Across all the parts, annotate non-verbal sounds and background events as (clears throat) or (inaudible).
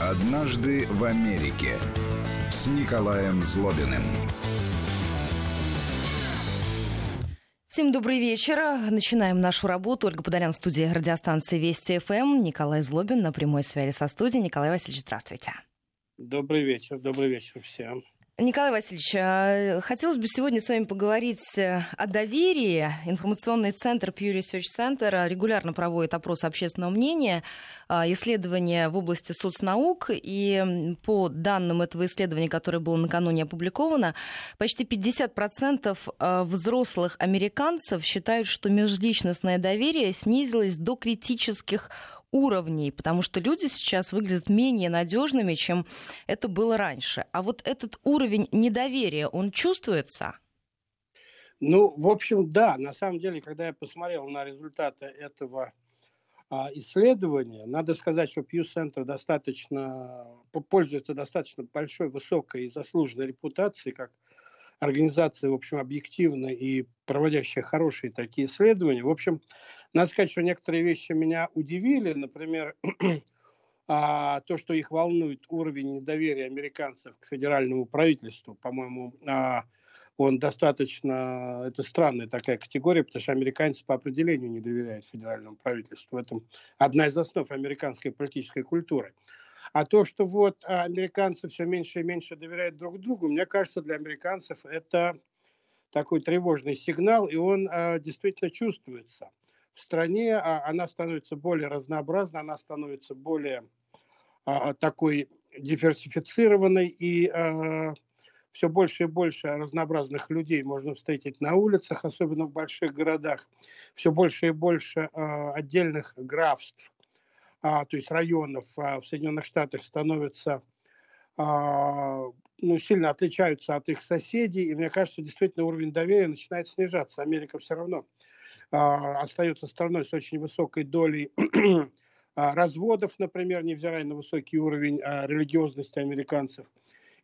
«Однажды в Америке» с Николаем Злобиным. Всем добрый вечер. Начинаем нашу работу. Ольга Подолян в студии радиостанции Вести ФМ. Николай Злобин на прямой связи со студией. Николай Васильевич, здравствуйте. Добрый вечер. Добрый вечер всем. Николай Васильевич, а, хотелось бы сегодня с вами поговорить э, о доверии. Информационный центр Pew Research Center регулярно проводит опрос общественного мнения, а, исследования в области соцнаук. И по данным этого исследования, которое было накануне опубликовано, почти 50% а, взрослых американцев считают, что межличностное доверие снизилось до критических уровней, потому что люди сейчас выглядят менее надежными, чем это было раньше. А вот этот уровень недоверия, он чувствуется? Ну, в общем, да. На самом деле, когда я посмотрел на результаты этого а, исследования, надо сказать, что Pew Center достаточно пользуется достаточно большой, высокой и заслуженной репутацией, как организация, в общем, объективная и проводящая хорошие такие исследования. В общем, надо сказать, что некоторые вещи меня удивили. Например, (clears throat) а, то, что их волнует уровень недоверия американцев к федеральному правительству, по-моему, а, он достаточно, это странная такая категория, потому что американцы по определению не доверяют федеральному правительству. В этом одна из основ американской политической культуры. А то, что вот американцы все меньше и меньше доверяют друг другу, мне кажется, для американцев это такой тревожный сигнал, и он э, действительно чувствуется. В стране а, она становится более разнообразной, она становится более такой диверсифицированной, и все больше и больше разнообразных людей можно встретить на улицах, особенно в больших городах, все больше и больше э, отдельных графств, а, то есть районов а, в Соединенных Штатах становятся а, ну, сильно отличаются от их соседей, и мне кажется, действительно уровень доверия начинает снижаться. Америка все равно остается страной с очень высокой долей (clears throat) разводов, например, невзирая на высокий уровень религиозности американцев.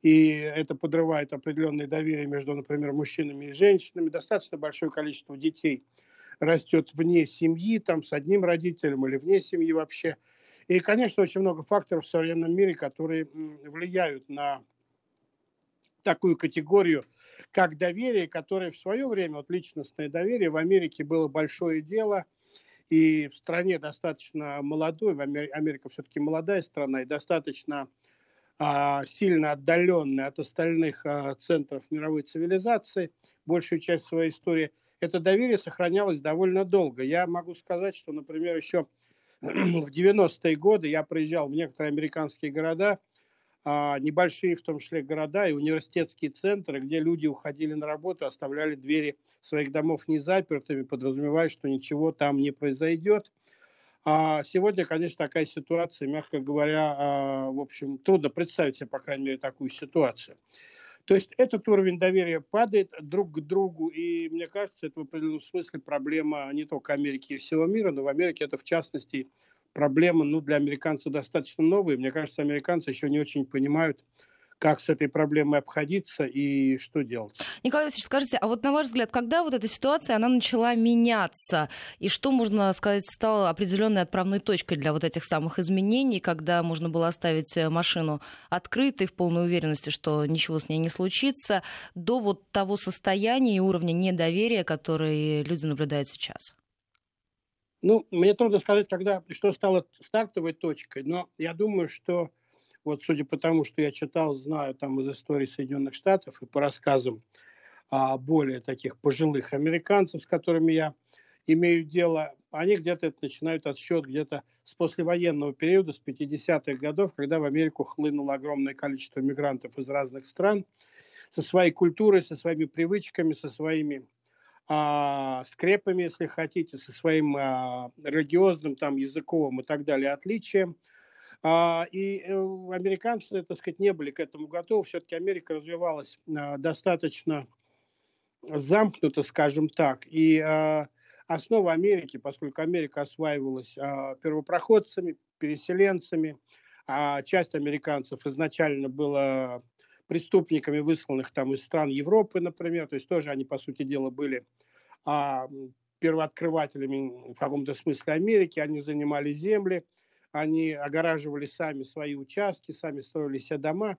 И это подрывает определенное доверие между, например, мужчинами и женщинами. Достаточно большое количество детей – растет вне семьи, там с одним родителем или вне семьи вообще. И, конечно, очень много факторов в современном мире, которые влияют на такую категорию, как доверие, которое в свое время, вот личностное доверие в Америке было большое дело, и в стране достаточно молодой. Америка все-таки молодая страна, и достаточно а, сильно отдаленная от остальных а, центров мировой цивилизации, большую часть своей истории – это доверие сохранялось довольно долго. Я могу сказать, что, например, еще (clears throat) в 90-е годы я приезжал в некоторые американские города, а, небольшие в том числе города и университетские центры, где люди уходили на работу, оставляли двери своих домов не запертыми, подразумевая, что ничего там не произойдет. А сегодня, конечно, такая ситуация, мягко говоря, а, в общем, трудно представить себе, по крайней мере, такую ситуацию. То есть этот уровень доверия падает друг к другу, и мне кажется, это в определенном смысле проблема не только Америки и всего мира, но в Америке это в частности проблема ну, для американцев достаточно новая. Мне кажется, американцы еще не очень понимают, как с этой проблемой обходиться и что делать. Николай Васильевич, скажите, а вот на ваш взгляд, когда вот эта ситуация, она начала меняться, и что, можно сказать, стало определенной отправной точкой для вот этих самых изменений, когда можно было оставить э, машину открытой в полной уверенности, что ничего с ней не случится, до вот того состояния и уровня недоверия, который люди наблюдают сейчас? Ну, мне трудно сказать, когда, что стало стартовой точкой, но я думаю, что вот судя по тому, что я читал, знаю там из истории Соединенных Штатов и по рассказам а, более таких пожилых американцев, с которыми я имею дело, они где-то начинают отсчет где-то с послевоенного периода, с 50-х годов, когда в Америку хлынуло огромное количество мигрантов из разных стран со своей культурой, со своими привычками, со своими а, скрепами, если хотите, со своим а, религиозным, там, языковым и так далее отличием – и э, американцы, так сказать, не были к этому готовы. Все-таки Америка развивалась а, достаточно замкнуто, скажем так. И а, основа Америки, поскольку Америка осваивалась первопроходцами, переселенцами, а часть американцев изначально была преступниками, высланных там из стран Европы, например, то есть тоже они, по сути дела, были первооткрывателями в каком-то смысле Америки, они занимали земли, они огораживали сами свои участки, сами строили себе дома.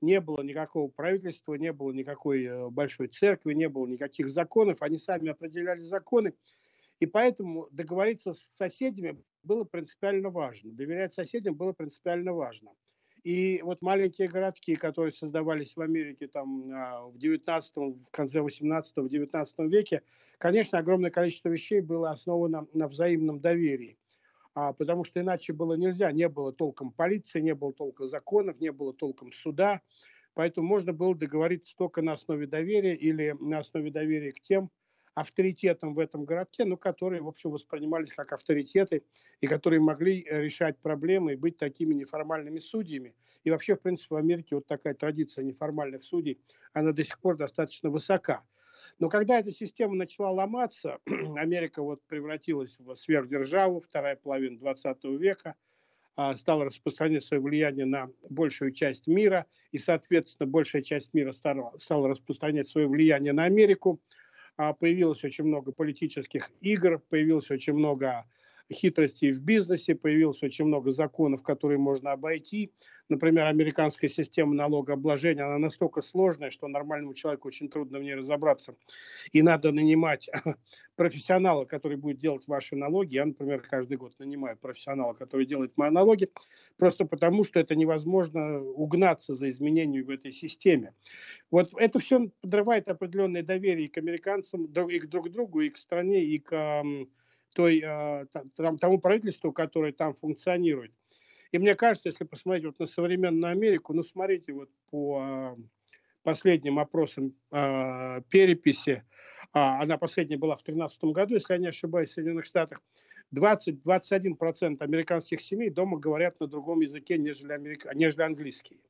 Не было никакого правительства, не было никакой э, большой церкви, не было никаких законов. Они сами определяли законы. И поэтому договориться с соседями было принципиально важно. Доверять соседям было принципиально важно. И вот маленькие городки, которые создавались в Америке там а, в 19 в конце 18 в 19 веке, конечно, огромное количество вещей было основано на взаимном доверии. А, потому что иначе было нельзя. Не было толком полиции, не было толком законов, не было толком суда. Поэтому можно было договориться только на основе доверия или на основе доверия к тем, авторитетом в этом городке, но которые, в общем, воспринимались как авторитеты и которые могли э, решать проблемы и быть такими неформальными судьями. И вообще, в принципе, в Америке вот такая традиция неформальных судей, она до сих пор достаточно высока. Но когда эта система начала ломаться, (clears throat) Америка вот превратилась в сверхдержаву, вторая половина 20 века, а, стала распространять свое влияние на большую часть мира, и, соответственно, большая часть мира стала, стала распространять свое влияние на Америку. А, появилось очень много политических игр, появилось очень много хитростей в бизнесе, появилось очень много законов, которые можно обойти. Например, американская система налогообложения, она настолько сложная, что нормальному человеку очень трудно в ней разобраться. И надо нанимать (laughs) профессионала, который будет делать ваши налоги. Я, например, каждый год нанимаю профессионала, который делает мои налоги, просто потому что это невозможно угнаться за изменениями в этой системе. Вот это все подрывает определенное доверие к американцам, и к друг другу, и к стране, и к той, а, тому правительству, которое там функционирует. И мне кажется, если посмотреть вот на современную Америку, ну, смотрите вот по а, последним опросам э, переписи, а, она последняя была в 2013 году, если я не ошибаюсь, в Соединенных Штатах, 20-21% американских семей дома говорят на другом языке, нежели, америка... нежели английский.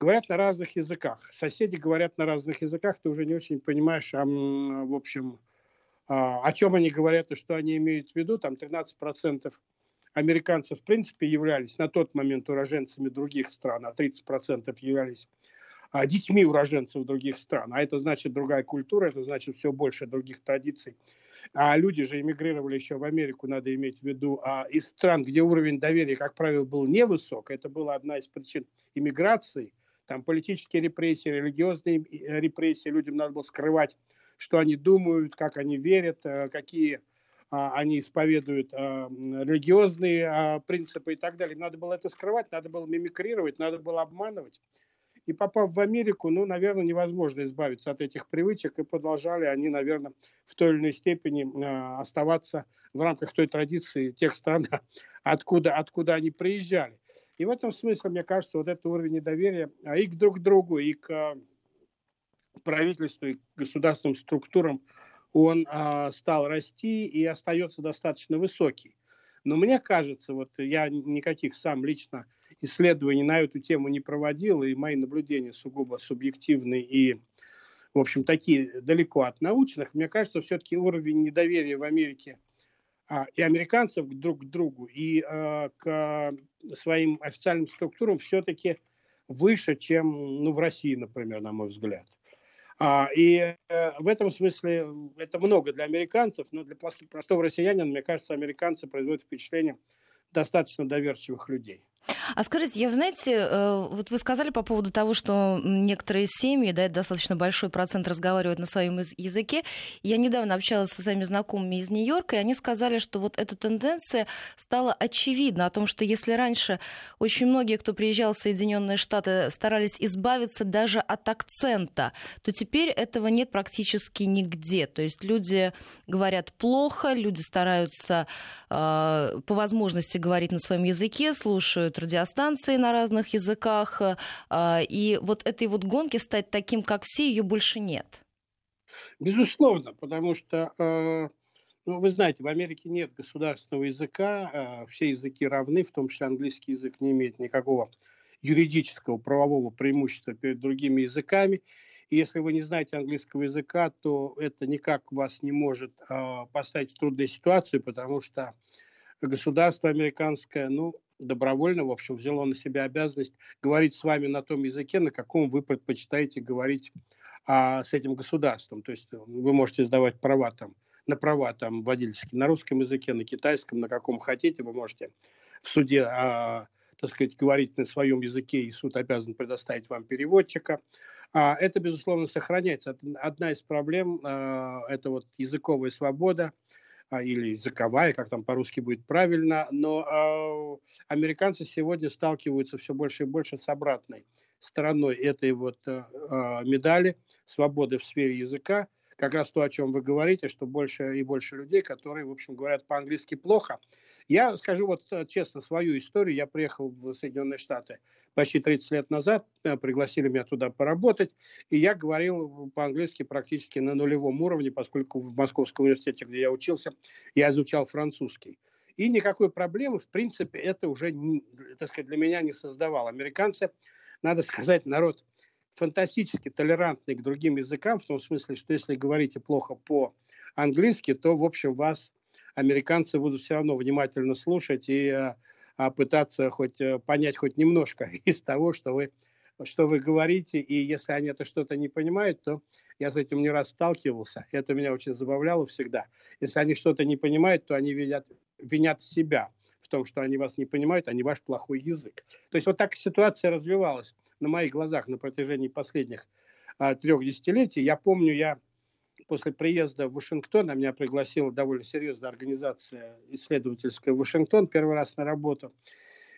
Говорят на разных языках. Соседи говорят на разных языках, ты уже не очень понимаешь, а, в общем, а, о чем они говорят и что они имеют в виду. Там 13% американцев в принципе являлись на тот момент уроженцами других стран, а 30% являлись а, детьми уроженцев других стран. А это значит другая культура, это значит все больше других традиций. А люди же эмигрировали еще в Америку, надо иметь в виду, а из стран, где уровень доверия, как правило, был невысок, это была одна из причин иммиграции, там политические репрессии, религиозные э, репрессии, людям надо было скрывать что они думают, как они верят, э, какие а, они исповедуют а, религиозные а, принципы и так далее. Надо было это скрывать, надо было мимикрировать, надо было обманывать. И попав в Америку, ну, наверное, невозможно избавиться от этих привычек, и продолжали они, наверное, в той или иной степени оставаться в рамках той традиции тех стран, (laughs) откуда, откуда они приезжали. И в этом смысле, мне кажется, вот этот уровень недоверия и к друг другу, и к правительству и государственным структурам он а, стал расти и остается достаточно высокий. Но мне кажется, вот я никаких сам лично исследований на эту тему не проводил, и мои наблюдения сугубо субъективные и, в общем, такие далеко от научных. Мне кажется, все-таки уровень недоверия в Америке а, и американцев друг к другу, и а, к своим официальным структурам все-таки выше, чем ну, в России, например, на мой взгляд. А, и э, в этом смысле это много для американцев, но для простого россиянина, мне кажется, американцы производят впечатление достаточно доверчивых людей. А скажите, я, знаете, э, вот вы сказали по поводу того, что некоторые семьи, да, достаточно большой процент разговаривают на своем языке. Я недавно общалась со своими знакомыми из Нью-Йорка, и они сказали, что вот эта тенденция стала очевидна о том, что если раньше очень многие, кто приезжал в Соединенные Штаты, старались избавиться даже от акцента, то теперь этого нет практически нигде. То есть люди говорят плохо, люди стараются э, по возможности говорить на своем языке, слушают радиостанции на разных языках. Э, и вот этой вот гонки стать таким, как все, ее больше нет. Безусловно, потому что, э, ну, вы знаете, в Америке нет государственного языка, э, все языки равны, в том числе английский язык не имеет никакого юридического правового преимущества перед другими языками. И если вы не знаете английского языка, то это никак вас не может поставить в трудную ситуацию, потому что государство американское, ну, добровольно, в общем, взяло на себя обязанность говорить с вами на том языке, на каком вы предпочитаете говорить а, с этим государством. То есть вы можете сдавать права там на права там водительские, на русском языке, на китайском, на каком хотите, вы можете в суде, а, так сказать, говорить на своем языке, и суд обязан предоставить вам переводчика. А, это, безусловно, сохраняется. Одна из проблем а, – это вот языковая свобода, или языковая, как там по-русски будет правильно, но э, американцы сегодня сталкиваются все больше и больше с обратной стороной этой вот э, медали свободы в сфере языка, как раз то, о чем вы говорите, что больше и больше людей, которые, в общем, говорят по-английски плохо. Я скажу вот э, честно свою историю. Я приехал в Соединенные Штаты почти 30 лет назад, э, пригласили меня туда поработать, и я говорил по-английски практически на нулевом уровне, поскольку в Московском университете, где я учился, я изучал французский. И никакой проблемы, в принципе, это уже, не, так сказать, для меня не создавало. Американцы, надо сказать, народ фантастически толерантный к другим языкам, в том смысле, что если говорите плохо по-английски, то, в общем, вас американцы будут все равно внимательно слушать и а, а, пытаться хоть а, понять хоть немножко (laughs) из того, что вы, что вы говорите. И если они это что-то не понимают, то я с этим не раз сталкивался. Это меня очень забавляло всегда. Если они что-то не понимают, то они винят, винят себя в том, что они вас не понимают, а не ваш плохой язык. То есть вот так ситуация развивалась на моих глазах на протяжении последних а, трех десятилетий. Я помню, я после приезда в Вашингтон, меня пригласила довольно серьезная организация исследовательская в Вашингтон первый раз на работу.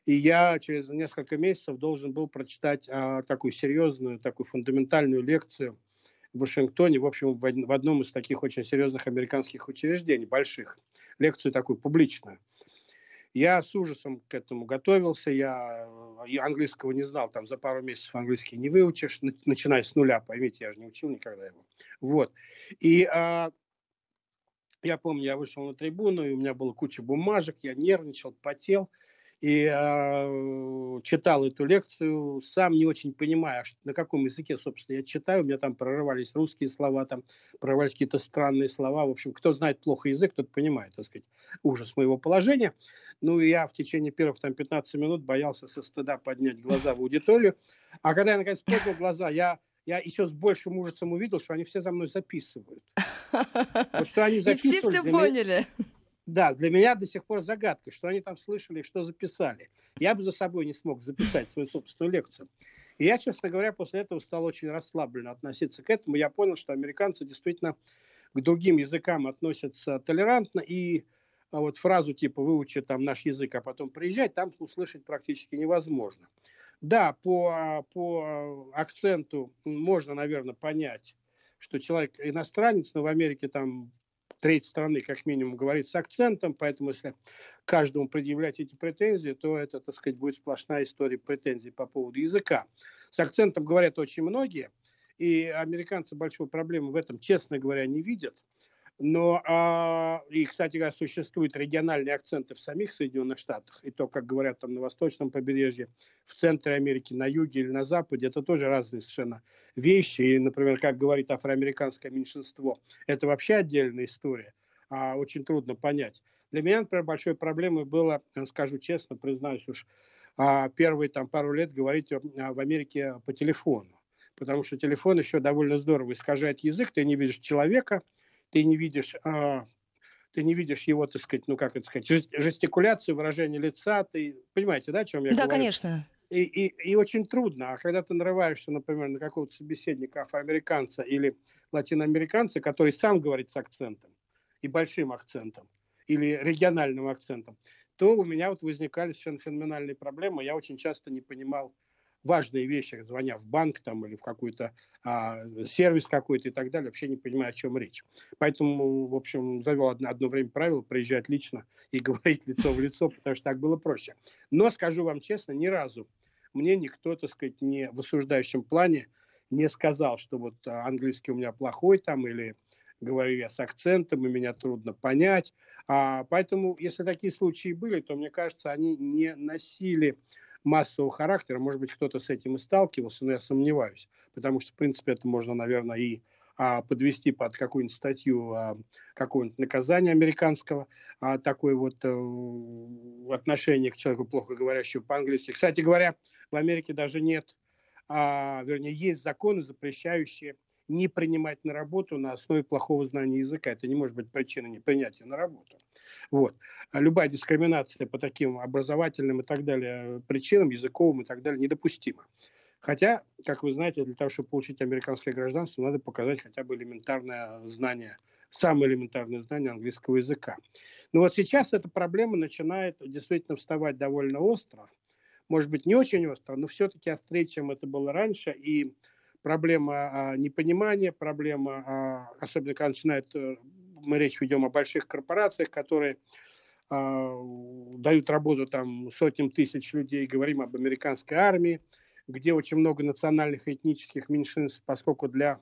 И я через несколько месяцев должен был прочитать а, такую серьезную, такую фундаментальную лекцию в Вашингтоне, в общем, в одном из таких очень серьезных американских учреждений, больших. Лекцию такую публичную. Я с ужасом к этому готовился, я английского не знал, там за пару месяцев английский не выучишь, начиная с нуля, поймите, я же не учил никогда его. Вот. И а, я помню, я вышел на трибуну, и у меня была куча бумажек, я нервничал, потел и э, читал эту лекцию, сам не очень понимая, на каком языке, собственно, я читаю. У меня там прорывались русские слова, там прорывались какие-то странные слова. В общем, кто знает плохо язык, тот понимает, так сказать, ужас моего положения. Ну, и я в течение первых там 15 минут боялся со стыда поднять глаза в аудиторию. А когда я, наконец, поднял глаза, я я еще с большим ужасом увидел, что они все за мной записывают. Вот что они записывали. И все все поняли. Да, для меня до сих пор загадка, что они там слышали, что записали. Я бы за собой не смог записать свою собственную лекцию. И я, честно говоря, после этого стал очень расслабленно относиться к этому. Я понял, что американцы действительно к другим языкам относятся толерантно, и а вот фразу типа «выучи там наш язык, а потом приезжать» там услышать практически невозможно. Да, по, по акценту можно, наверное, понять, что человек иностранец, но в Америке там треть страны, как минимум, говорит с акцентом, поэтому если каждому предъявлять эти претензии, то это, так сказать, будет сплошная история претензий по поводу языка. С акцентом говорят очень многие, и американцы большой проблемы в этом, честно говоря, не видят. Но, а, и, кстати говоря, существуют региональные акценты в самих Соединенных Штатах. И то, как говорят там на восточном побережье, в центре Америки, на юге или на западе, это тоже разные совершенно вещи. И, например, как говорит афроамериканское меньшинство, это вообще отдельная история. А, очень трудно понять. Для меня, например, большой проблемой было, скажу честно, признаюсь уж, а, первые там пару лет говорить в Америке по телефону. Потому что телефон еще довольно здорово искажает язык, ты не видишь человека, ты не видишь, а, ты не видишь его, так сказать, ну как это сказать, жестикуляцию, выражение лица, ты понимаете, да, о чем я да, говорю? Да, конечно. И, и, и очень трудно. А когда ты нарываешься, например, на какого-то собеседника афроамериканца или латиноамериканца, который сам говорит с акцентом и большим акцентом, или региональным акцентом, то у меня вот возникали совершенно феноменальные проблемы. Я очень часто не понимал, важные вещи, звоня в банк там или в какой-то а, сервис какой-то и так далее, вообще не понимаю, о чем речь. Поэтому, в общем, завел одно, одно время правило приезжать лично и (laughs) говорить лицо в лицо, потому что так было проще. Но, скажу вам честно, ни разу мне никто, так сказать, не в осуждающем плане не сказал, что вот а, английский у меня плохой там или говорю я с акцентом, и меня трудно понять. А, поэтому, если такие случаи были, то, мне кажется, они не носили массового характера. Может быть, кто-то с этим и сталкивался, но я сомневаюсь. Потому что, в принципе, это можно, наверное, и а, подвести под какую-нибудь статью а, какого-нибудь наказания американского, а, такое вот а, отношение к человеку, плохо говорящему по-английски. Кстати говоря, в Америке даже нет, а, вернее, есть законы, запрещающие не принимать на работу на основе плохого знания языка. Это не может быть причиной непринятия на работу. Вот. А любая дискриминация по таким образовательным и так далее причинам, языковым и так далее, недопустима. Хотя, как вы знаете, для того, чтобы получить американское гражданство, надо показать хотя бы элементарное знание, самое элементарное знание английского языка. Но вот сейчас эта проблема начинает действительно вставать довольно остро. Может быть, не очень остро, но все-таки острее, чем это было раньше. И проблема а, непонимания, проблема, а, особенно когда начинает, э, мы речь ведем о больших корпорациях, которые а, дают работу там сотням тысяч людей, говорим об американской армии, где очень много национальных и этнических меньшинств, поскольку для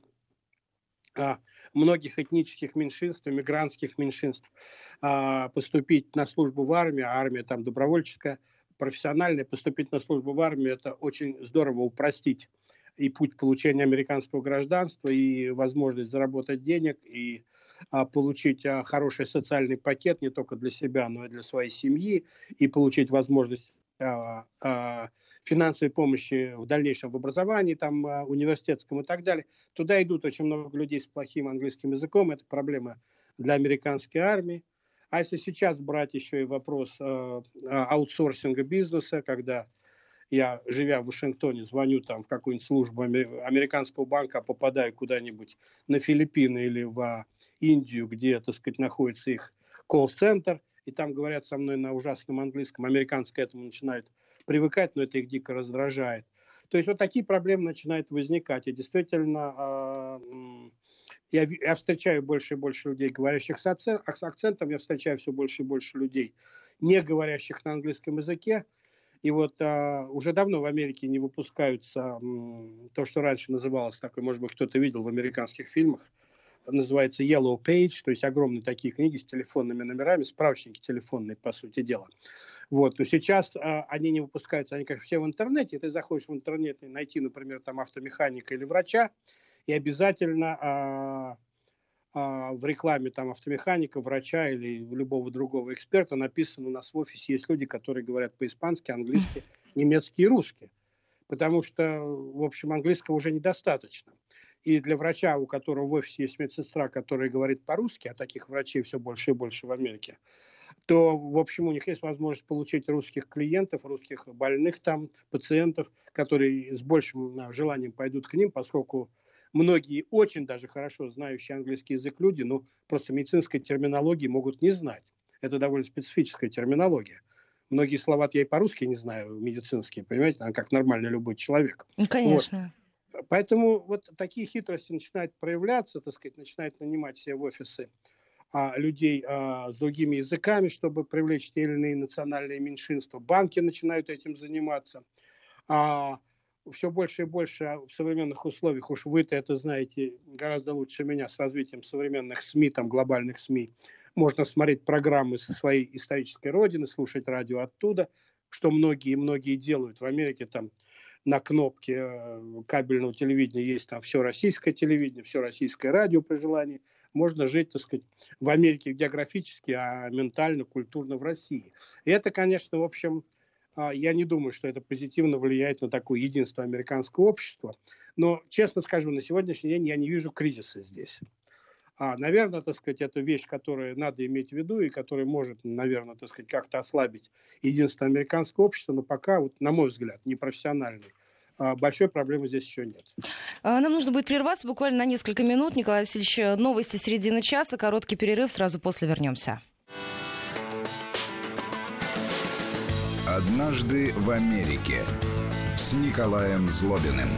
многих этнических меньшинств, мигрантских меньшинств поступить на службу в армию, а армия там добровольческая, профессиональная, поступить на службу в армию, это очень здорово упростить и путь получения американского гражданства, и возможность заработать денег, и а, получить а, хороший социальный пакет не только для себя, но и для своей семьи, и получить возможность а, а, финансовой помощи в дальнейшем в образовании, там, а, университетском и так далее. Туда идут очень много людей с плохим английским языком. Это проблема для американской армии. А если сейчас брать еще и вопрос э, аутсорсинга бизнеса, когда я, живя в Вашингтоне, звоню там в какую-нибудь службу американского банка, попадаю куда-нибудь на Филиппины или в Индию, где, так сказать, находится их колл-центр, и там говорят со мной на ужасном английском, американцы к этому начинают привыкать, но это их дико раздражает. То есть вот такие проблемы начинают возникать. И действительно, а, я встречаю больше и больше людей, говорящих с, акцентом, я встречаю все больше и больше людей, не говорящих на английском языке. И вот а, уже давно в Америке не выпускаются м, то, что раньше называлось такой, может быть, кто-то видел в американских фильмах, называется Yellow Page, то есть огромные такие книги с телефонными номерами, справочники телефонные, по сути дела. Вот, но сейчас а, они не выпускаются, они, как все в интернете. Ты заходишь в интернет и найти, например, там автомеханика или врача, и обязательно а, в рекламе там автомеханика, врача или любого другого эксперта написано у нас в офисе есть люди, которые говорят по-испански, английски, (laughs) немецки и русски. Потому что, в общем, английского уже недостаточно. И для врача, у которого в офисе есть медсестра, которая говорит по-русски, а таких врачей все больше и больше в Америке, то, в общем, у них есть возможность получить русских клиентов, русских больных там, пациентов, которые с большим а, желанием пойдут к ним, поскольку многие очень даже хорошо знающие английский язык люди, но просто медицинской терминологии могут не знать. Это довольно специфическая терминология. Многие слова я и по-русски не знаю, медицинские, понимаете, как нормальный любой человек. Ну, конечно. Вот. Поэтому вот такие хитрости начинают проявляться, так сказать, начинают нанимать себе в офисы а, людей а, с другими языками, чтобы привлечь те или иные национальные меньшинства. Банки начинают этим заниматься. А, все больше и больше в современных условиях, уж вы-то это знаете гораздо лучше меня, с развитием современных СМИ, там глобальных СМИ, можно смотреть программы со своей исторической родины, слушать радио оттуда, что многие-многие делают. В Америке там на кнопке э, кабельного телевидения есть там все российское телевидение, все российское радио при желании – можно жить, так сказать, в Америке географически, а ментально, культурно в России. И это, конечно, в общем, а, я не думаю, что это позитивно влияет на такое единство американского общества. Но, честно скажу, на сегодняшний день я не вижу кризиса здесь. А, наверное, так сказать, это вещь, которую надо иметь в виду и которая может, наверное, так сказать, как-то ослабить единство американского общества, но пока, вот, на мой взгляд, непрофессиональный а, большой проблемы здесь еще нет. А, нам нужно будет прерваться буквально на несколько минут. Николай Васильевич, новости середины часа, короткий перерыв, сразу после вернемся. Однажды в Америке с Николаем Злобиным.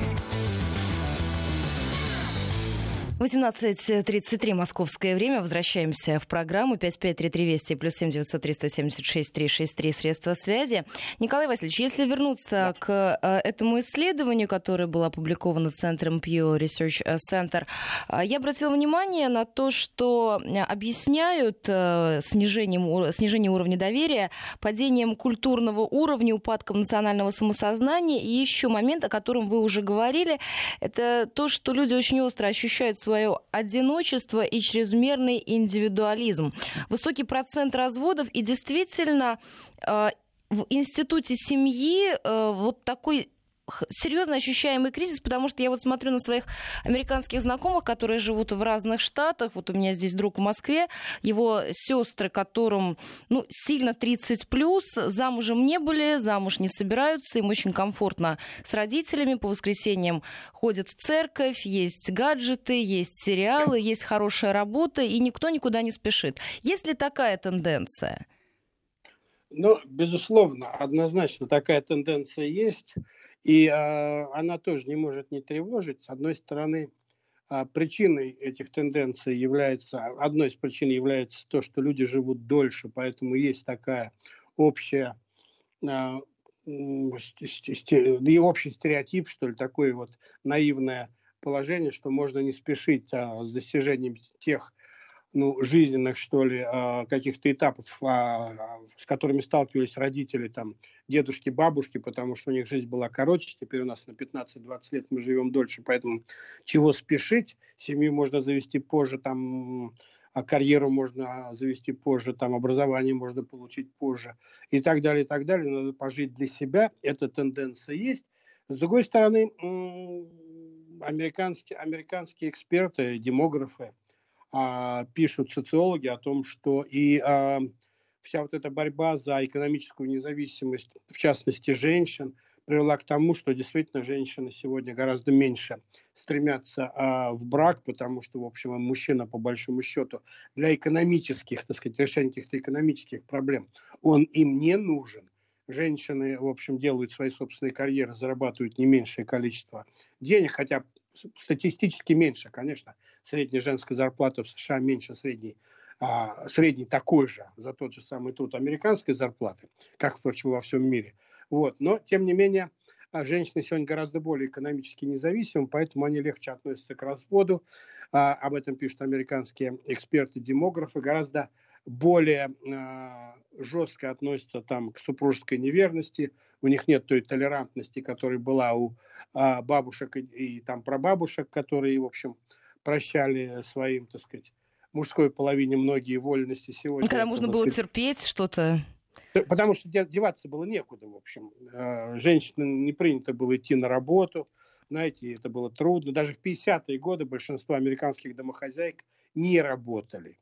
18.33 московское время. Возвращаемся в программу 553320 плюс 7 903 176 363 средства связи. Николай Васильевич, если вернуться к э, этому исследованию, которое было опубликовано Центром Pew Research Center, э, я обратила внимание на то, что объясняют э, снижением, снижение уровня доверия падением культурного уровня, упадком национального самосознания. И еще момент, о котором вы уже говорили, это то, что люди очень остро ощущают свою свое одиночество и чрезмерный индивидуализм. Высокий процент разводов и действительно э, в институте семьи э, вот такой серьезно ощущаемый кризис, потому что я вот смотрю на своих американских знакомых, которые живут в разных штатах. Вот у меня здесь друг в Москве, его сестры, которым ну, сильно 30 плюс, замужем не были, замуж не собираются, им очень комфортно с родителями, по воскресеньям ходят в церковь, есть гаджеты, есть сериалы, есть хорошая работа, и никто никуда не спешит. Есть ли такая тенденция? Ну, безусловно, однозначно такая тенденция есть, и э, она тоже не может не тревожить. С одной стороны, э, причиной этих тенденций является, одной из причин является то, что люди живут дольше, поэтому есть такая общая э, и общий стереотип, что ли, такое вот наивное положение, что можно не спешить а, с достижением тех ну, жизненных, что ли, а, каких-то этапов, а, с которыми сталкивались родители, там, дедушки, бабушки, потому что у них жизнь была короче, теперь у нас на 15-20 лет мы живем дольше, поэтому чего спешить, семью можно завести позже, там, а карьеру можно завести позже, там, образование можно получить позже, и так далее, и так далее, надо пожить для себя, эта тенденция есть. С другой стороны, американские, американские эксперты, демографы, пишут социологи о том, что и а, вся вот эта борьба за экономическую независимость, в частности женщин, привела к тому, что действительно женщины сегодня гораздо меньше стремятся а, в брак, потому что, в общем, мужчина, по большому счету, для экономических, так сказать, решения каких-то экономических проблем, он им не нужен. Женщины, в общем, делают свои собственные карьеры, зарабатывают не меньшее количество денег, хотя статистически меньше, конечно. Средняя женская зарплата в США меньше средней, а, средней такой же за тот же самый труд американской зарплаты, как, впрочем, во всем мире. Вот. Но, тем не менее, а, женщины сегодня гораздо более экономически независимы, поэтому они легче относятся к разводу. А, об этом пишут американские эксперты-демографы. Гораздо более э, жестко относятся там к супружеской неверности, у них нет той толерантности, которая была у э, бабушек и, и там прабабушек, которые, в общем, прощали своим, так сказать, мужской половине многие вольности сегодня. Когда можно было сказать, терпеть что-то. Потому что деваться было некуда, в общем. Э, женщинам не принято было идти на работу, знаете, это было трудно. Даже в 50-е годы большинство американских домохозяек не работали.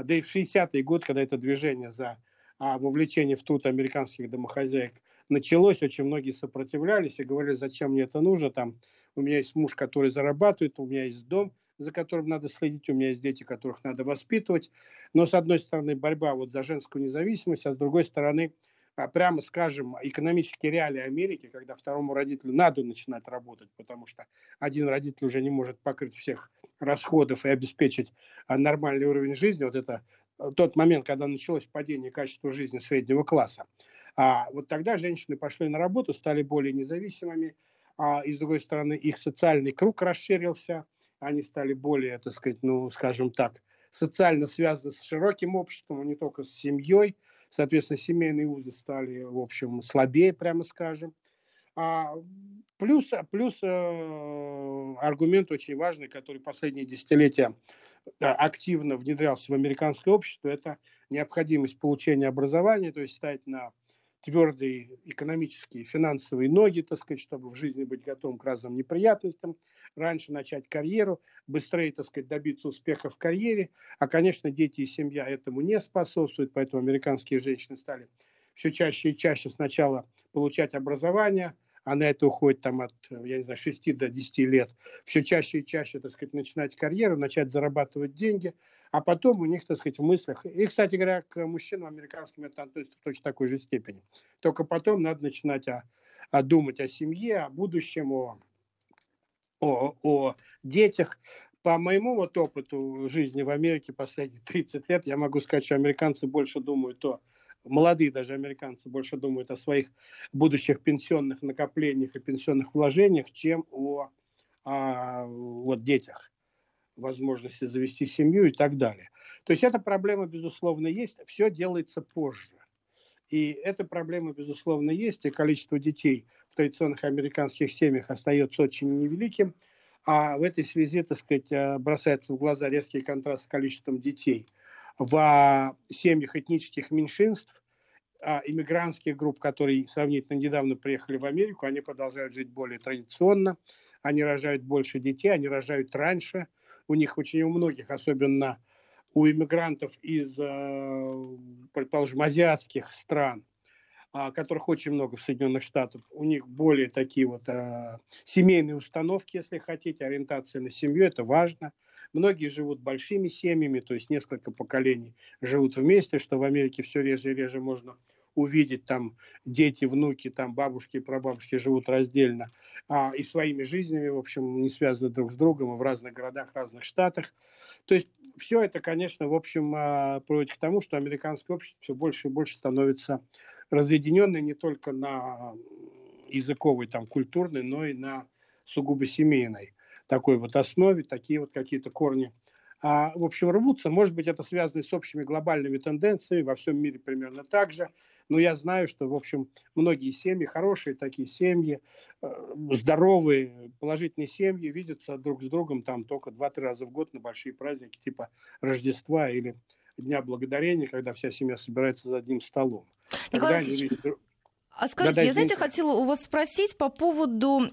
А да и в 60-й год, когда это движение за а, вовлечение в труд американских домохозяек началось, очень многие сопротивлялись и говорили, зачем мне это нужно, там, у меня есть муж, который зарабатывает, у меня есть дом, за которым надо следить, у меня есть дети, которых надо воспитывать. Но, с одной стороны, борьба вот за женскую независимость, а с другой стороны, прямо скажем, экономические реалии Америки, когда второму родителю надо начинать работать, потому что один родитель уже не может покрыть всех расходов и обеспечить а, нормальный уровень жизни, вот это э, тот момент, когда началось падение качества жизни среднего класса. А вот тогда женщины пошли на работу, стали более независимыми, а, и с другой стороны их социальный круг расширился, они стали более, так сказать, ну, скажем так, социально связаны с широким обществом, а не только с семьей, Соответственно, семейные узы стали, в общем, слабее, прямо скажем. А плюс плюс э, аргумент очень важный, который последние десятилетия э, активно внедрялся в американское общество, это необходимость получения образования, то есть стать на твердые экономические, финансовые ноги, так сказать, чтобы в жизни быть готовым к разным неприятностям, раньше начать карьеру, быстрее, так сказать, добиться успеха в карьере. А, конечно, дети и семья этому не способствуют, поэтому американские женщины стали все чаще и чаще сначала получать образование – а на это уходит там от, я не знаю, 6 до 10 лет, все чаще и чаще, так сказать, начинать карьеру, начать зарабатывать деньги, а потом у них, так сказать, в мыслях, и, кстати говоря, к мужчинам американским это относится в точно такой же степени, только потом надо начинать о, о думать о семье, о будущем, о, о, о детях, по моему вот опыту жизни в Америке последние 30 лет, я могу сказать, что американцы больше думают о молодые даже американцы больше думают о своих будущих пенсионных накоплениях и пенсионных вложениях, чем о, о вот, детях, возможности завести семью и так далее. То есть эта проблема, безусловно, есть, все делается позже. И эта проблема, безусловно, есть, и количество детей в традиционных американских семьях остается очень невеликим. А в этой связи, так сказать, э, бросается в глаза резкий контраст с количеством детей – в семьях этнических меньшинств, а, иммигрантских групп, которые сравнительно недавно приехали в Америку, они продолжают жить более традиционно, они рожают больше детей, они рожают раньше. У них очень у многих, особенно у иммигрантов из, э, предположим, азиатских стран, а, которых очень много в Соединенных Штатах, у них более такие вот а, семейные установки, если хотите, ориентация на семью, это важно. Многие живут большими семьями, то есть несколько поколений живут вместе, что в Америке все реже и реже можно увидеть там дети, внуки, там бабушки и прабабушки живут раздельно а, и своими жизнями, в общем, не связаны друг с другом в разных городах, разных штатах. То есть все это, конечно, в общем, а, приводит к тому, что американское общество все больше и больше становится разъединенной не только на языковой, там, культурной, но и на сугубо семейной такой вот основе, такие вот какие-то корни а, в общем, рвутся. Может быть, это связано с общими глобальными тенденциями, во всем мире примерно так же. Но я знаю, что, в общем, многие семьи, хорошие такие семьи, э, здоровые, положительные семьи видятся друг с другом там только 2-3 раза в год на большие праздники типа Рождества или Дня Благодарения, когда вся семья собирается за одним столом. Николай они видят а скажите, да, да, я, знаете, хотела у вас спросить по поводу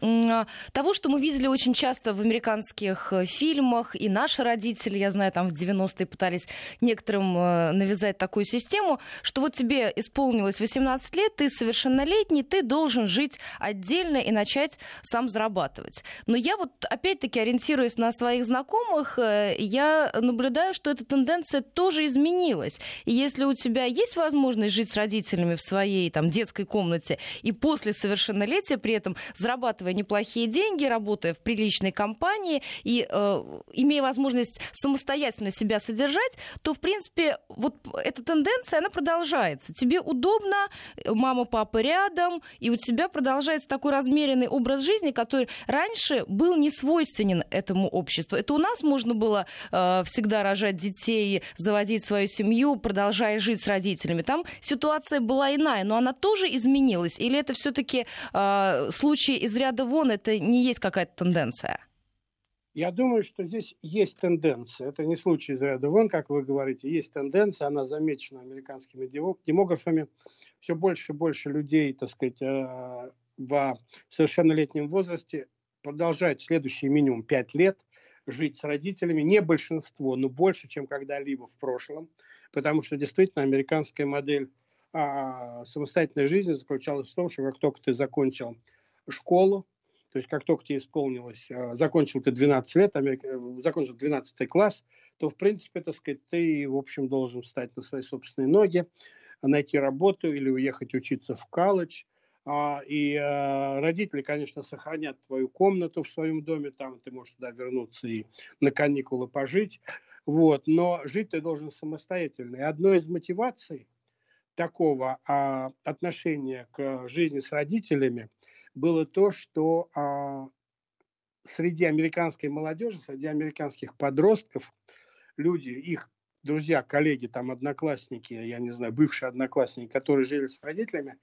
того, что мы видели очень часто в американских э, фильмах, и наши родители, я знаю, там в 90-е пытались некоторым э, навязать такую систему, что вот тебе исполнилось 18 лет, ты совершеннолетний, ты должен жить отдельно и начать сам зарабатывать. Но я вот, опять-таки, ориентируясь на своих знакомых, э, я наблюдаю, что эта тенденция тоже изменилась. И если у тебя есть возможность жить с родителями в своей там детской комнате, комнате, и после совершеннолетия при этом зарабатывая неплохие деньги, работая в приличной компании и э, имея возможность самостоятельно себя содержать, то, в принципе, вот эта тенденция, она продолжается. Тебе удобно, мама, папа рядом, и у тебя продолжается такой размеренный образ жизни, который раньше был не свойственен этому обществу. Это у нас можно было э, всегда рожать детей, заводить свою семью, продолжая жить с родителями. Там ситуация была иная, но она тоже изменилась изменилось? Или это все-таки э, а, случай из ряда вон, это не есть какая-то тенденция? Я думаю, что здесь есть тенденция. Это не случай из ряда вон, как вы говорите. Есть тенденция, она замечена американскими демографами. Все больше и больше людей, так сказать, э, в совершеннолетнем возрасте продолжают следующий минимум 5 лет жить с родителями. Не большинство, но больше, чем когда-либо в прошлом. Потому что действительно американская модель а самостоятельная жизнь заключалась в том, что как только ты закончил школу, то есть как только тебе исполнилось, а, закончил ты 12 лет, э, закончил 12 класс, то в принципе, так сказать, ты, в общем, должен встать на свои собственные ноги, найти работу или уехать учиться в колледж. А, и а, родители, конечно, сохранят твою комнату в своем доме, там ты можешь туда вернуться и на каникулы пожить. Вот. Но жить ты должен самостоятельно. И одной из мотиваций такого а, отношения к жизни с родителями было то, что а, среди американской молодежи, среди американских подростков, люди, их друзья, коллеги, там, одноклассники, я не знаю, бывшие одноклассники, которые жили с родителями,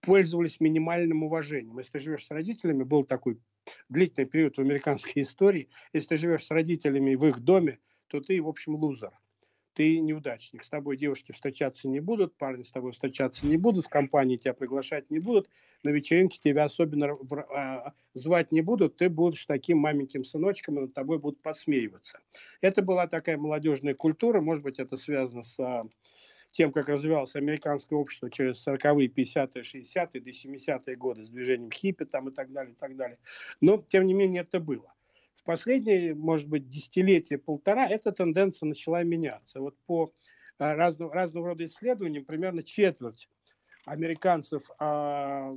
пользовались минимальным уважением. Если ты живешь с родителями, был такой длительный период в американской истории, если ты живешь с родителями в их доме, то ты, в общем, лузер ты неудачник, с тобой девушки встречаться не будут, парни с тобой встречаться не будут, в компании тебя приглашать не будут, на вечеринке тебя особенно в, э, звать не будут, ты будешь таким маленьким сыночком, и над тобой будут посмеиваться. Это была такая молодежная культура, может быть, это связано с э, тем, как развивалось американское общество через 40-е, 50-е, 60-е, до 70-е годы с движением хиппи там и так далее, и так далее. Но, тем не менее, это было в последние, может быть, десятилетия, полтора, эта тенденция начала меняться. Вот по а, разного, разного рода исследованиям примерно четверть американцев а,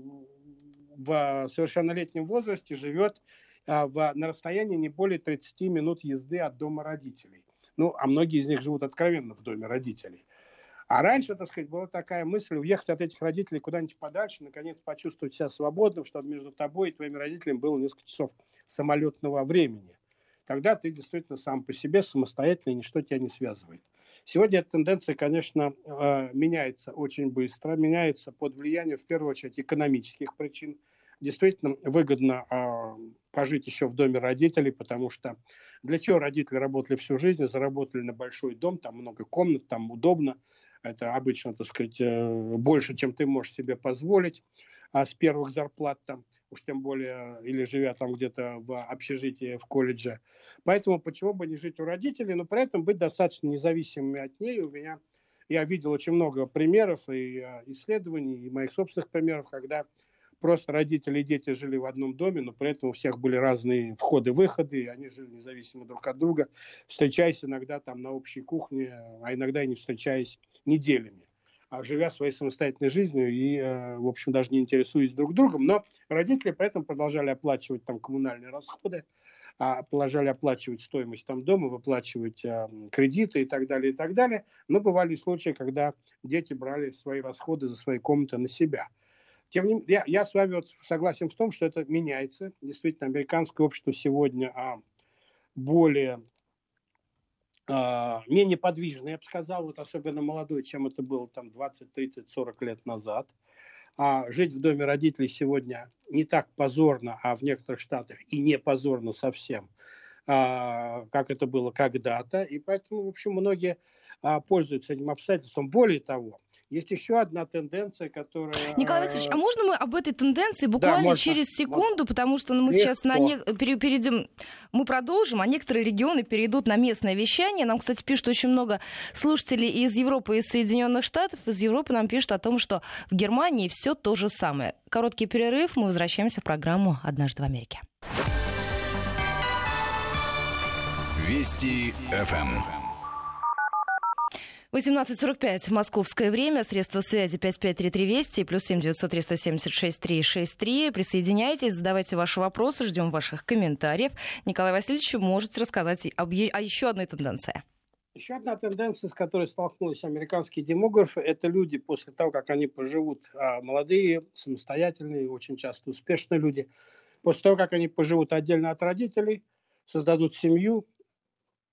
в совершеннолетнем возрасте живет а, в, на расстоянии не более 30 минут езды от дома родителей. Ну, а многие из них живут откровенно в доме родителей. А раньше, так сказать, была такая мысль уехать от этих родителей куда-нибудь подальше, наконец почувствовать себя свободным, чтобы между тобой и твоими родителями было несколько часов самолетного времени. Тогда ты действительно сам по себе самостоятельно, и ничто тебя не связывает. Сегодня эта тенденция, конечно, э, меняется очень быстро, меняется под влиянием, в первую очередь, экономических причин. Действительно выгодно а, пожить еще в доме родителей, потому что для чего родители работали всю жизнь, заработали на большой дом, там много комнат, там удобно, Это обычно, так сказать, э, больше, чем ты можешь себе позволить а с первых зарплат там, уж тем более, или живя там где-то в общежитии, в колледже. Поэтому почему бы не жить у родителей, но при этом быть достаточно независимыми от ней. У меня, я видел очень много примеров и а, исследований, и моих собственных примеров, когда просто родители и дети жили в одном доме, но при этом у всех были разные входы-выходы, и они жили независимо друг от друга, встречаясь иногда там на общей кухне, а иногда и не встречаясь неделями а живя своей самостоятельной жизнью и, э, в общем, даже не интересуясь друг другом. Но родители при этом продолжали оплачивать там коммунальные расходы, а, продолжали оплачивать стоимость там дома, выплачивать э, кредиты и так далее, и так далее. Но бывали случаи, когда дети брали свои расходы за свои комнаты на себя. Тем не менее, я, я с вами вот согласен в том, что это меняется. Действительно, американское общество сегодня а, более а, менее подвижный, я бы сказал, вот особенно молодой, чем это было там 20, 30, 40 лет назад. А жить в доме родителей сегодня не так позорно, а в некоторых штатах и не позорно совсем, а, как это было когда-то. И поэтому, в общем, многие а, пользуются этим обстоятельством. Более того, есть еще одна тенденция, которая... Николай Васильевич, а можно мы об этой тенденции буквально да, через секунду, можно. потому что ну, мы Легко. сейчас на не... перейдем, мы продолжим, а некоторые регионы перейдут на местное вещание. Нам, кстати, пишут очень много слушателей из Европы и из Соединенных Штатов. Из Европы нам пишут о том, что в Германии все то же самое. Короткий перерыв, мы возвращаемся в программу «Однажды в Америке». Вести ФМ. 18.45 московское время, средства связи 553320 плюс 7 903 176 363. Присоединяйтесь, задавайте ваши вопросы, ждем ваших комментариев. Николай Васильевич, можете рассказать об, о еще одной тенденции. Еще одна тенденция, с которой столкнулись американские демографы, это люди после того, как они поживут, а, молодые, самостоятельные, очень часто успешные люди, после того, как они поживут отдельно от родителей, создадут семью,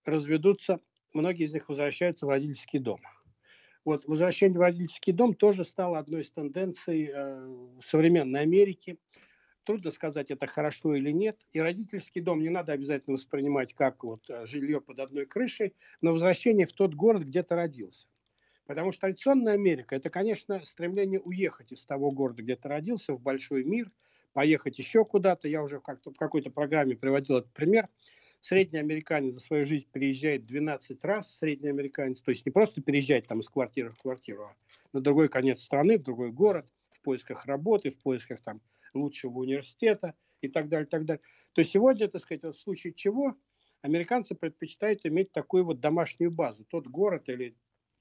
разведутся, многие из них возвращаются в родительский дом. Вот возвращение в родительский дом тоже стало одной из тенденций э, современной Америки. Трудно сказать, это хорошо или нет. И родительский дом не надо обязательно воспринимать как вот э, жилье под одной крышей, но возвращение в тот город, где ты родился. Потому что традиционная Америка – это, конечно, стремление уехать из того города, где ты родился, в большой мир, поехать еще куда-то. Я уже как-то в какой-то программе приводил этот пример – Средний американец за свою жизнь переезжает 12 раз, средний американец, то есть не просто переезжать там из квартиры в квартиру, а на другой конец страны, в другой город, в поисках работы, в поисках там лучшего университета и так далее, так далее. То сегодня, так сказать, в случае чего американцы предпочитают иметь такую вот домашнюю базу. Тот город или,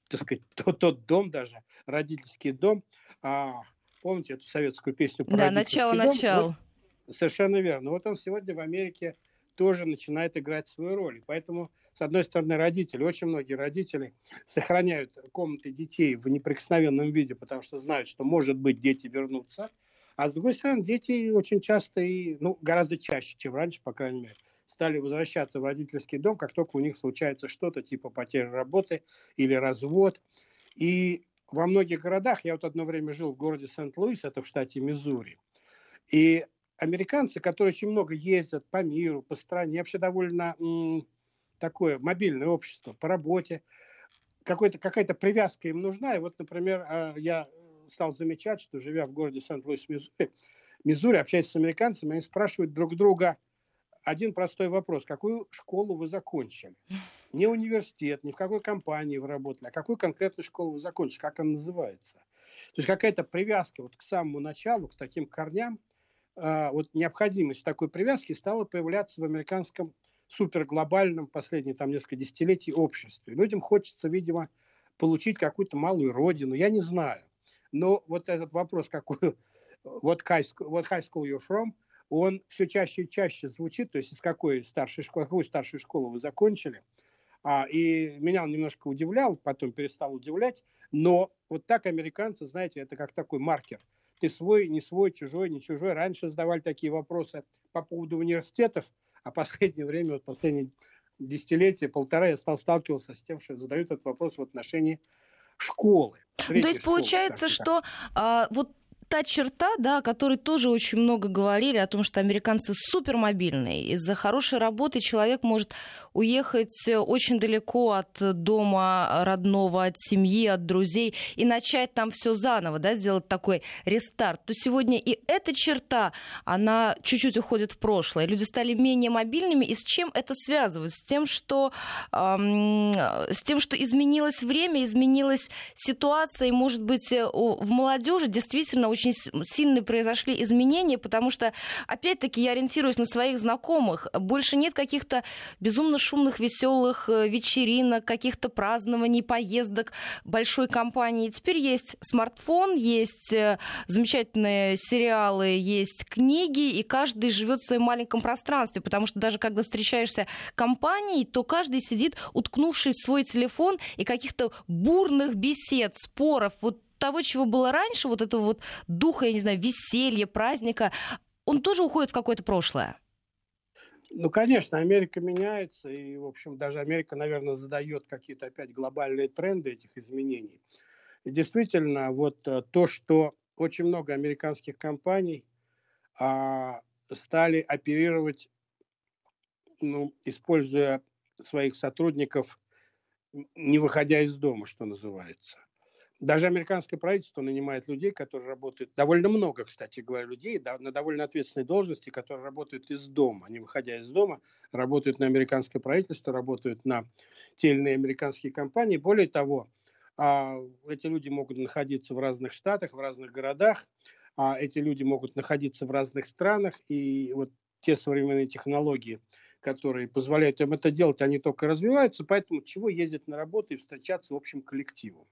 так сказать, (laughs) тот, тот дом даже, родительский дом. А, помните эту советскую песню про Да, начало-начало. Вот, совершенно верно. Вот он сегодня в Америке тоже начинает играть свою роль. И поэтому, с одной стороны, родители, очень многие родители сохраняют комнаты детей в неприкосновенном виде, потому что знают, что, может быть, дети вернутся. А с другой стороны, дети очень часто и, ну, гораздо чаще, чем раньше, по крайней мере, стали возвращаться в родительский дом, как только у них случается что-то типа потери работы или развод. И во многих городах, я вот одно время жил в городе Сент-Луис, это в штате Миссури, и американцы, которые очень много ездят по миру, по стране, вообще довольно м, такое мобильное общество по работе, какая-то привязка им нужна. И вот, например, а, я стал замечать, что живя в городе Сент-Луис, Миссури, Миссури, общаясь с американцами, они спрашивают друг друга один простой вопрос. Какую школу вы закончили? (laughs) Не университет, ни в какой компании вы работали, а какую конкретную школу вы закончили, как она называется. То есть какая-то привязка вот к самому началу, к таким корням – вот необходимость такой привязки стала появляться в американском суперглобальном последние там несколько десятилетий обществе. Людям хочется, видимо, получить какую-то малую родину, я не знаю. Но вот этот вопрос, какую, (laughs) вот high school, what high school you're from, он все чаще и чаще звучит, то есть из какой старшей школы, какую старшую школу вы закончили. А, и меня он немножко удивлял, потом перестал удивлять, но вот так американцы, знаете, это как такой маркер – ты свой, не свой, чужой, не чужой. Раньше задавали такие вопросы по поводу университетов, а последнее время, вот последние десятилетия, полтора, я стал сталкиваться с тем, что задают этот вопрос в отношении школы. То есть школы, получается, что а, вот та черта, да, о которой тоже очень много говорили, о том, что американцы супермобильные. Из-за хорошей работы человек может уехать очень далеко от дома родного, от семьи, от друзей и начать там все заново, да, сделать такой рестарт. То сегодня и эта черта, она чуть-чуть уходит в прошлое. Люди стали менее мобильными. И с чем это связывают? С тем, что, эм, с тем, что изменилось время, изменилась ситуация, и, может быть, в молодежи действительно очень сильные произошли изменения, потому что, опять-таки, я ориентируюсь на своих знакомых. Больше нет каких-то безумно шумных, веселых э, вечеринок, каких-то празднований, поездок большой компании. Теперь есть смартфон, есть э, замечательные сериалы, есть книги, и каждый живет в своем маленьком пространстве, потому что даже когда встречаешься компанией, то каждый сидит, уткнувшись в свой телефон, и каких-то бурных бесед, споров, вот того, чего было раньше, вот этого вот духа, я не знаю, веселья, праздника, он тоже уходит в какое-то прошлое? Ну, конечно, Америка меняется, и, в общем, даже Америка, наверное, задает какие-то опять глобальные тренды этих изменений. И действительно, вот э, то, что очень много американских компаний а, стали оперировать, ну, используя своих сотрудников, не выходя из дома, что называется. Даже американское правительство нанимает людей, которые работают, довольно много, кстати говоря, людей да, на довольно ответственной должности, которые работают из дома, не выходя из дома, работают на американское правительство, работают на те или иные американские компании. Более того, а, эти люди могут находиться в разных штатах, в разных городах, а эти люди могут находиться в разных странах, и вот те современные технологии, которые позволяют им это делать, они только развиваются, поэтому чего ездить на работу и встречаться в общем коллективом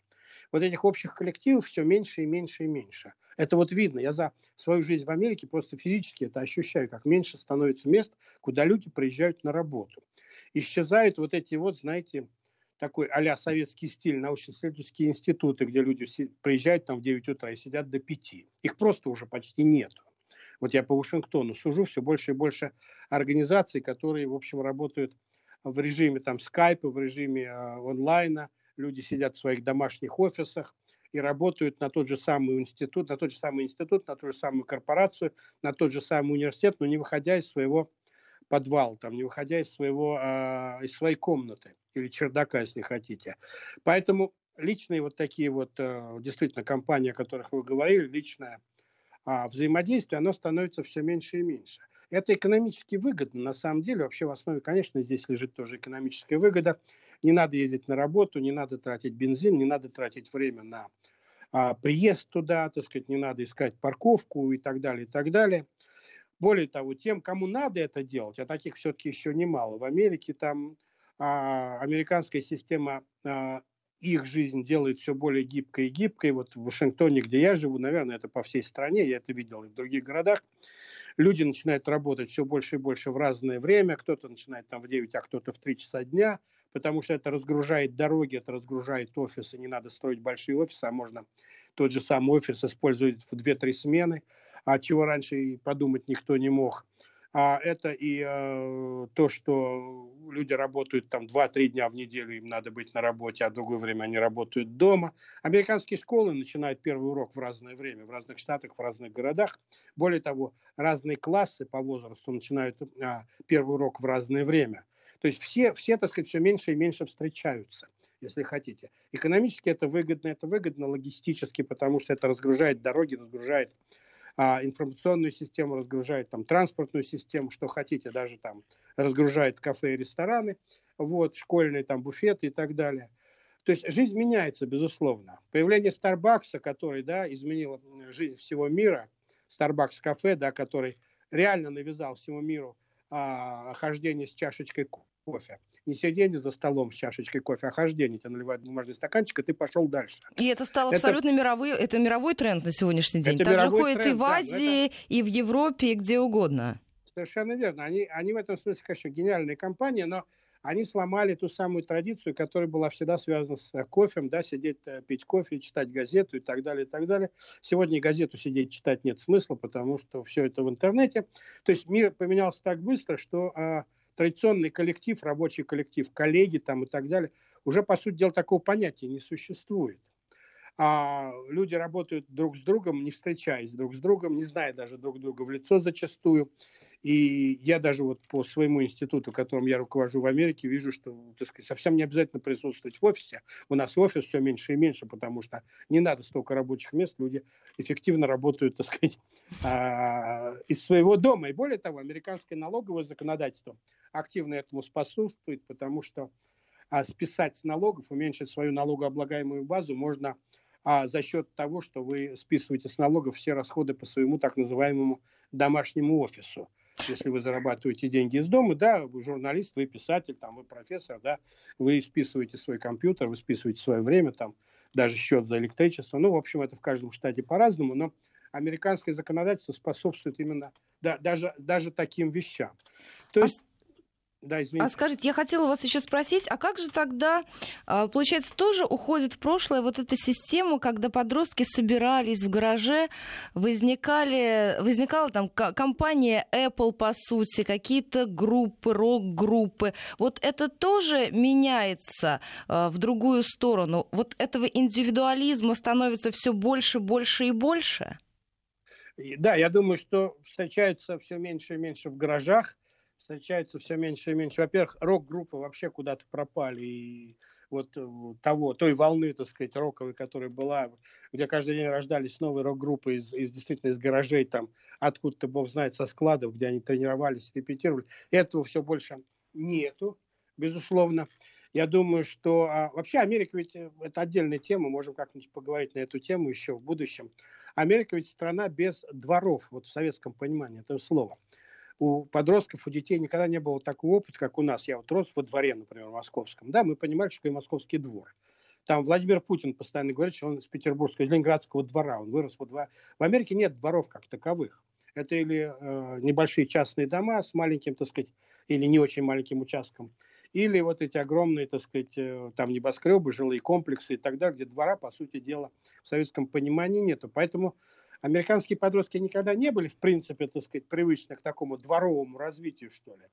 вот этих общих коллективов все меньше и меньше и меньше. Это вот видно. Я за свою жизнь в Америке просто физически это ощущаю, как меньше становится мест, куда люди приезжают на работу. Исчезают вот эти вот, знаете, такой а советский стиль, научно-исследовательские институты, где люди приезжают там в 9 утра и сидят до 5. Их просто уже почти нету. Вот я по Вашингтону сужу, все больше и больше организаций, которые, в общем, работают в режиме там скайпа, в режиме э, онлайна, люди сидят в своих домашних офисах и работают на тот же самый институт, на тот же самый институт, на ту же самую корпорацию, на тот же самый университет, но не выходя из своего подвала, там, не выходя из, своего, э, из своей комнаты или чердака, если хотите. Поэтому личные вот такие вот, э, действительно, компании, о которых вы говорили, личное э, взаимодействие, оно становится все меньше и меньше. Это экономически выгодно, на самом деле. Вообще в основе, конечно, здесь лежит тоже экономическая выгода. Не надо ездить на работу, не надо тратить бензин, не надо тратить время на а, приезд туда, так сказать, не надо искать парковку и так далее, и так далее. Более того, тем, кому надо это делать, а таких все-таки еще немало. В Америке там а, американская система а, их жизнь делает все более гибкой и гибкой. Вот в Вашингтоне, где я живу, наверное, это по всей стране, я это видел и в других городах, люди начинают работать все больше и больше в разное время, кто-то начинает там в 9, а кто-то в 3 часа дня, потому что это разгружает дороги, это разгружает офисы, не надо строить большие офисы, а можно тот же самый офис использовать в 2-3 смены, а чего раньше и подумать никто не мог а это и э, то, что люди работают там 2-3 дня в неделю, им надо быть на работе, а другое время они работают дома. Американские школы начинают первый урок в разное время, в разных штатах, в разных городах. Более того, разные классы по возрасту начинают э, первый урок в разное время. То есть все, все, так сказать, все меньше и меньше встречаются если хотите. Экономически это выгодно, это выгодно логистически, потому что это разгружает дороги, разгружает а, информационную систему разгружает, там, транспортную систему, что хотите, даже там разгружает кафе и рестораны, вот, школьные там буфеты и так далее. То есть жизнь меняется, безусловно. Появление Старбакса, который, да, изменил жизнь всего мира, Starbucks кафе, да, который реально навязал всему миру а, хождение с чашечкой кофе не сидение за столом с чашечкой кофе, а хождение. Тебе наливают бумажный стаканчик, и ты пошел дальше. И это стало это... абсолютно мировой, это мировой тренд на сегодняшний день. Это так же ходит тренд, и в Азии, да, это... и в Европе, и где угодно. Совершенно верно. Они, они в этом смысле, конечно, гениальная компания, но они сломали ту самую традицию, которая была всегда связана с э, кофем, да, сидеть, э, пить кофе, читать газету и так далее, и так далее. Сегодня газету сидеть читать нет смысла, потому что все это в интернете. То есть мир поменялся так быстро, что а, традиционный коллектив, рабочий коллектив, коллеги там и так далее, уже, по сути дела, такого понятия не существует. А люди работают друг с другом, не встречаясь друг с другом, не зная даже друг друга в лицо зачастую. И я даже вот по своему институту, которым я руковожу в Америке, вижу, что так сказать, совсем не обязательно присутствовать в офисе. У нас офис все меньше и меньше, потому что не надо столько рабочих мест, люди эффективно работают, так сказать, (laughs) а, из своего дома. И более того, американское налоговое законодательство активно этому способствует, потому что а, списать с налогов, уменьшить свою налогооблагаемую базу можно а за счет того, что вы списываете с налогов все расходы по своему так называемому домашнему офису. Если вы зарабатываете деньги из дома, да, вы журналист, вы писатель, там, вы профессор, да, вы списываете свой компьютер, вы списываете свое время, там, даже счет за электричество. Ну, в общем, это в каждом штате по-разному, но американское законодательство способствует именно да, даже, даже таким вещам. То а есть да, извините. А скажите, я хотела вас еще спросить, а как же тогда, а, получается, тоже уходит в прошлое вот эта система, когда подростки собирались в гараже, возникали, возникала там компания Apple, по сути, какие-то группы, рок-группы. Вот это тоже меняется а, в другую сторону. Вот этого индивидуализма становится все больше, больше и больше? Да, я думаю, что встречаются все меньше и меньше в гаражах встречается все меньше и меньше. Во-первых, рок-группы вообще куда-то пропали. И вот э, того, той волны, так сказать, роковой, которая была, где каждый день рождались новые рок-группы из, из действительно из гаражей, там, откуда-то, бог знает, со складов, где они тренировались, репетировали. Этого все больше нету, безусловно. Я думаю, что а, вообще Америка ведь э, это отдельная тема, можем как-нибудь поговорить на эту тему еще в будущем. Америка ведь страна без дворов, вот в советском понимании этого слова у подростков, у детей никогда не было такого опыта, как у нас. Я вот рос во дворе, например, московском. Да, мы понимали, что и московский двор. Там Владимир Путин постоянно говорит, что он из петербургского, из ленинградского двора. Он вырос во двора. В Америке нет дворов как таковых. Это или э, небольшие частные дома с маленьким, так сказать, или не очень маленьким участком, или вот эти огромные, так сказать, э, там небоскребы, жилые комплексы и так далее, где двора, по сути дела, в советском понимании нету. Поэтому Американские подростки никогда не были, в принципе, так сказать, привычны к такому дворовому развитию, что ли.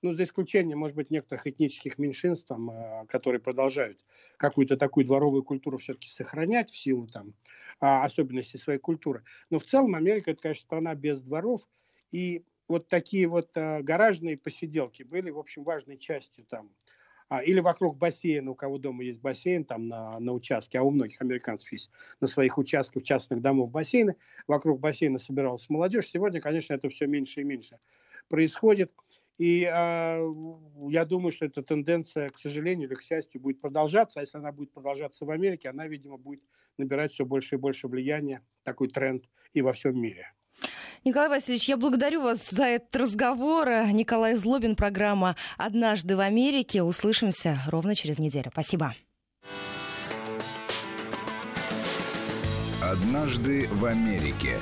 Ну, за исключением, может быть, некоторых этнических меньшинств, там, э, которые продолжают какую-то такую дворовую культуру все-таки сохранять в силу там, а, особенностей своей культуры. Но в целом Америка, это, конечно, страна без дворов. И вот такие вот а, гаражные посиделки были, в общем, важной частью там а, или вокруг бассейна, у кого дома есть бассейн там на, на участке, а у многих американцев есть на своих участках частных домов бассейны, вокруг бассейна собиралась молодежь. Сегодня, конечно, это все меньше и меньше происходит. И э, я думаю, что эта тенденция, к сожалению или к счастью, будет продолжаться. А если она будет продолжаться в Америке, она, видимо, будет набирать все больше и больше влияния, такой тренд и во всем мире. Николай Васильевич, я благодарю вас за этот разговор. Николай Злобин, программа «Однажды в Америке». Услышимся ровно через неделю. Спасибо. «Однажды в Америке»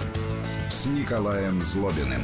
с Николаем Злобиным.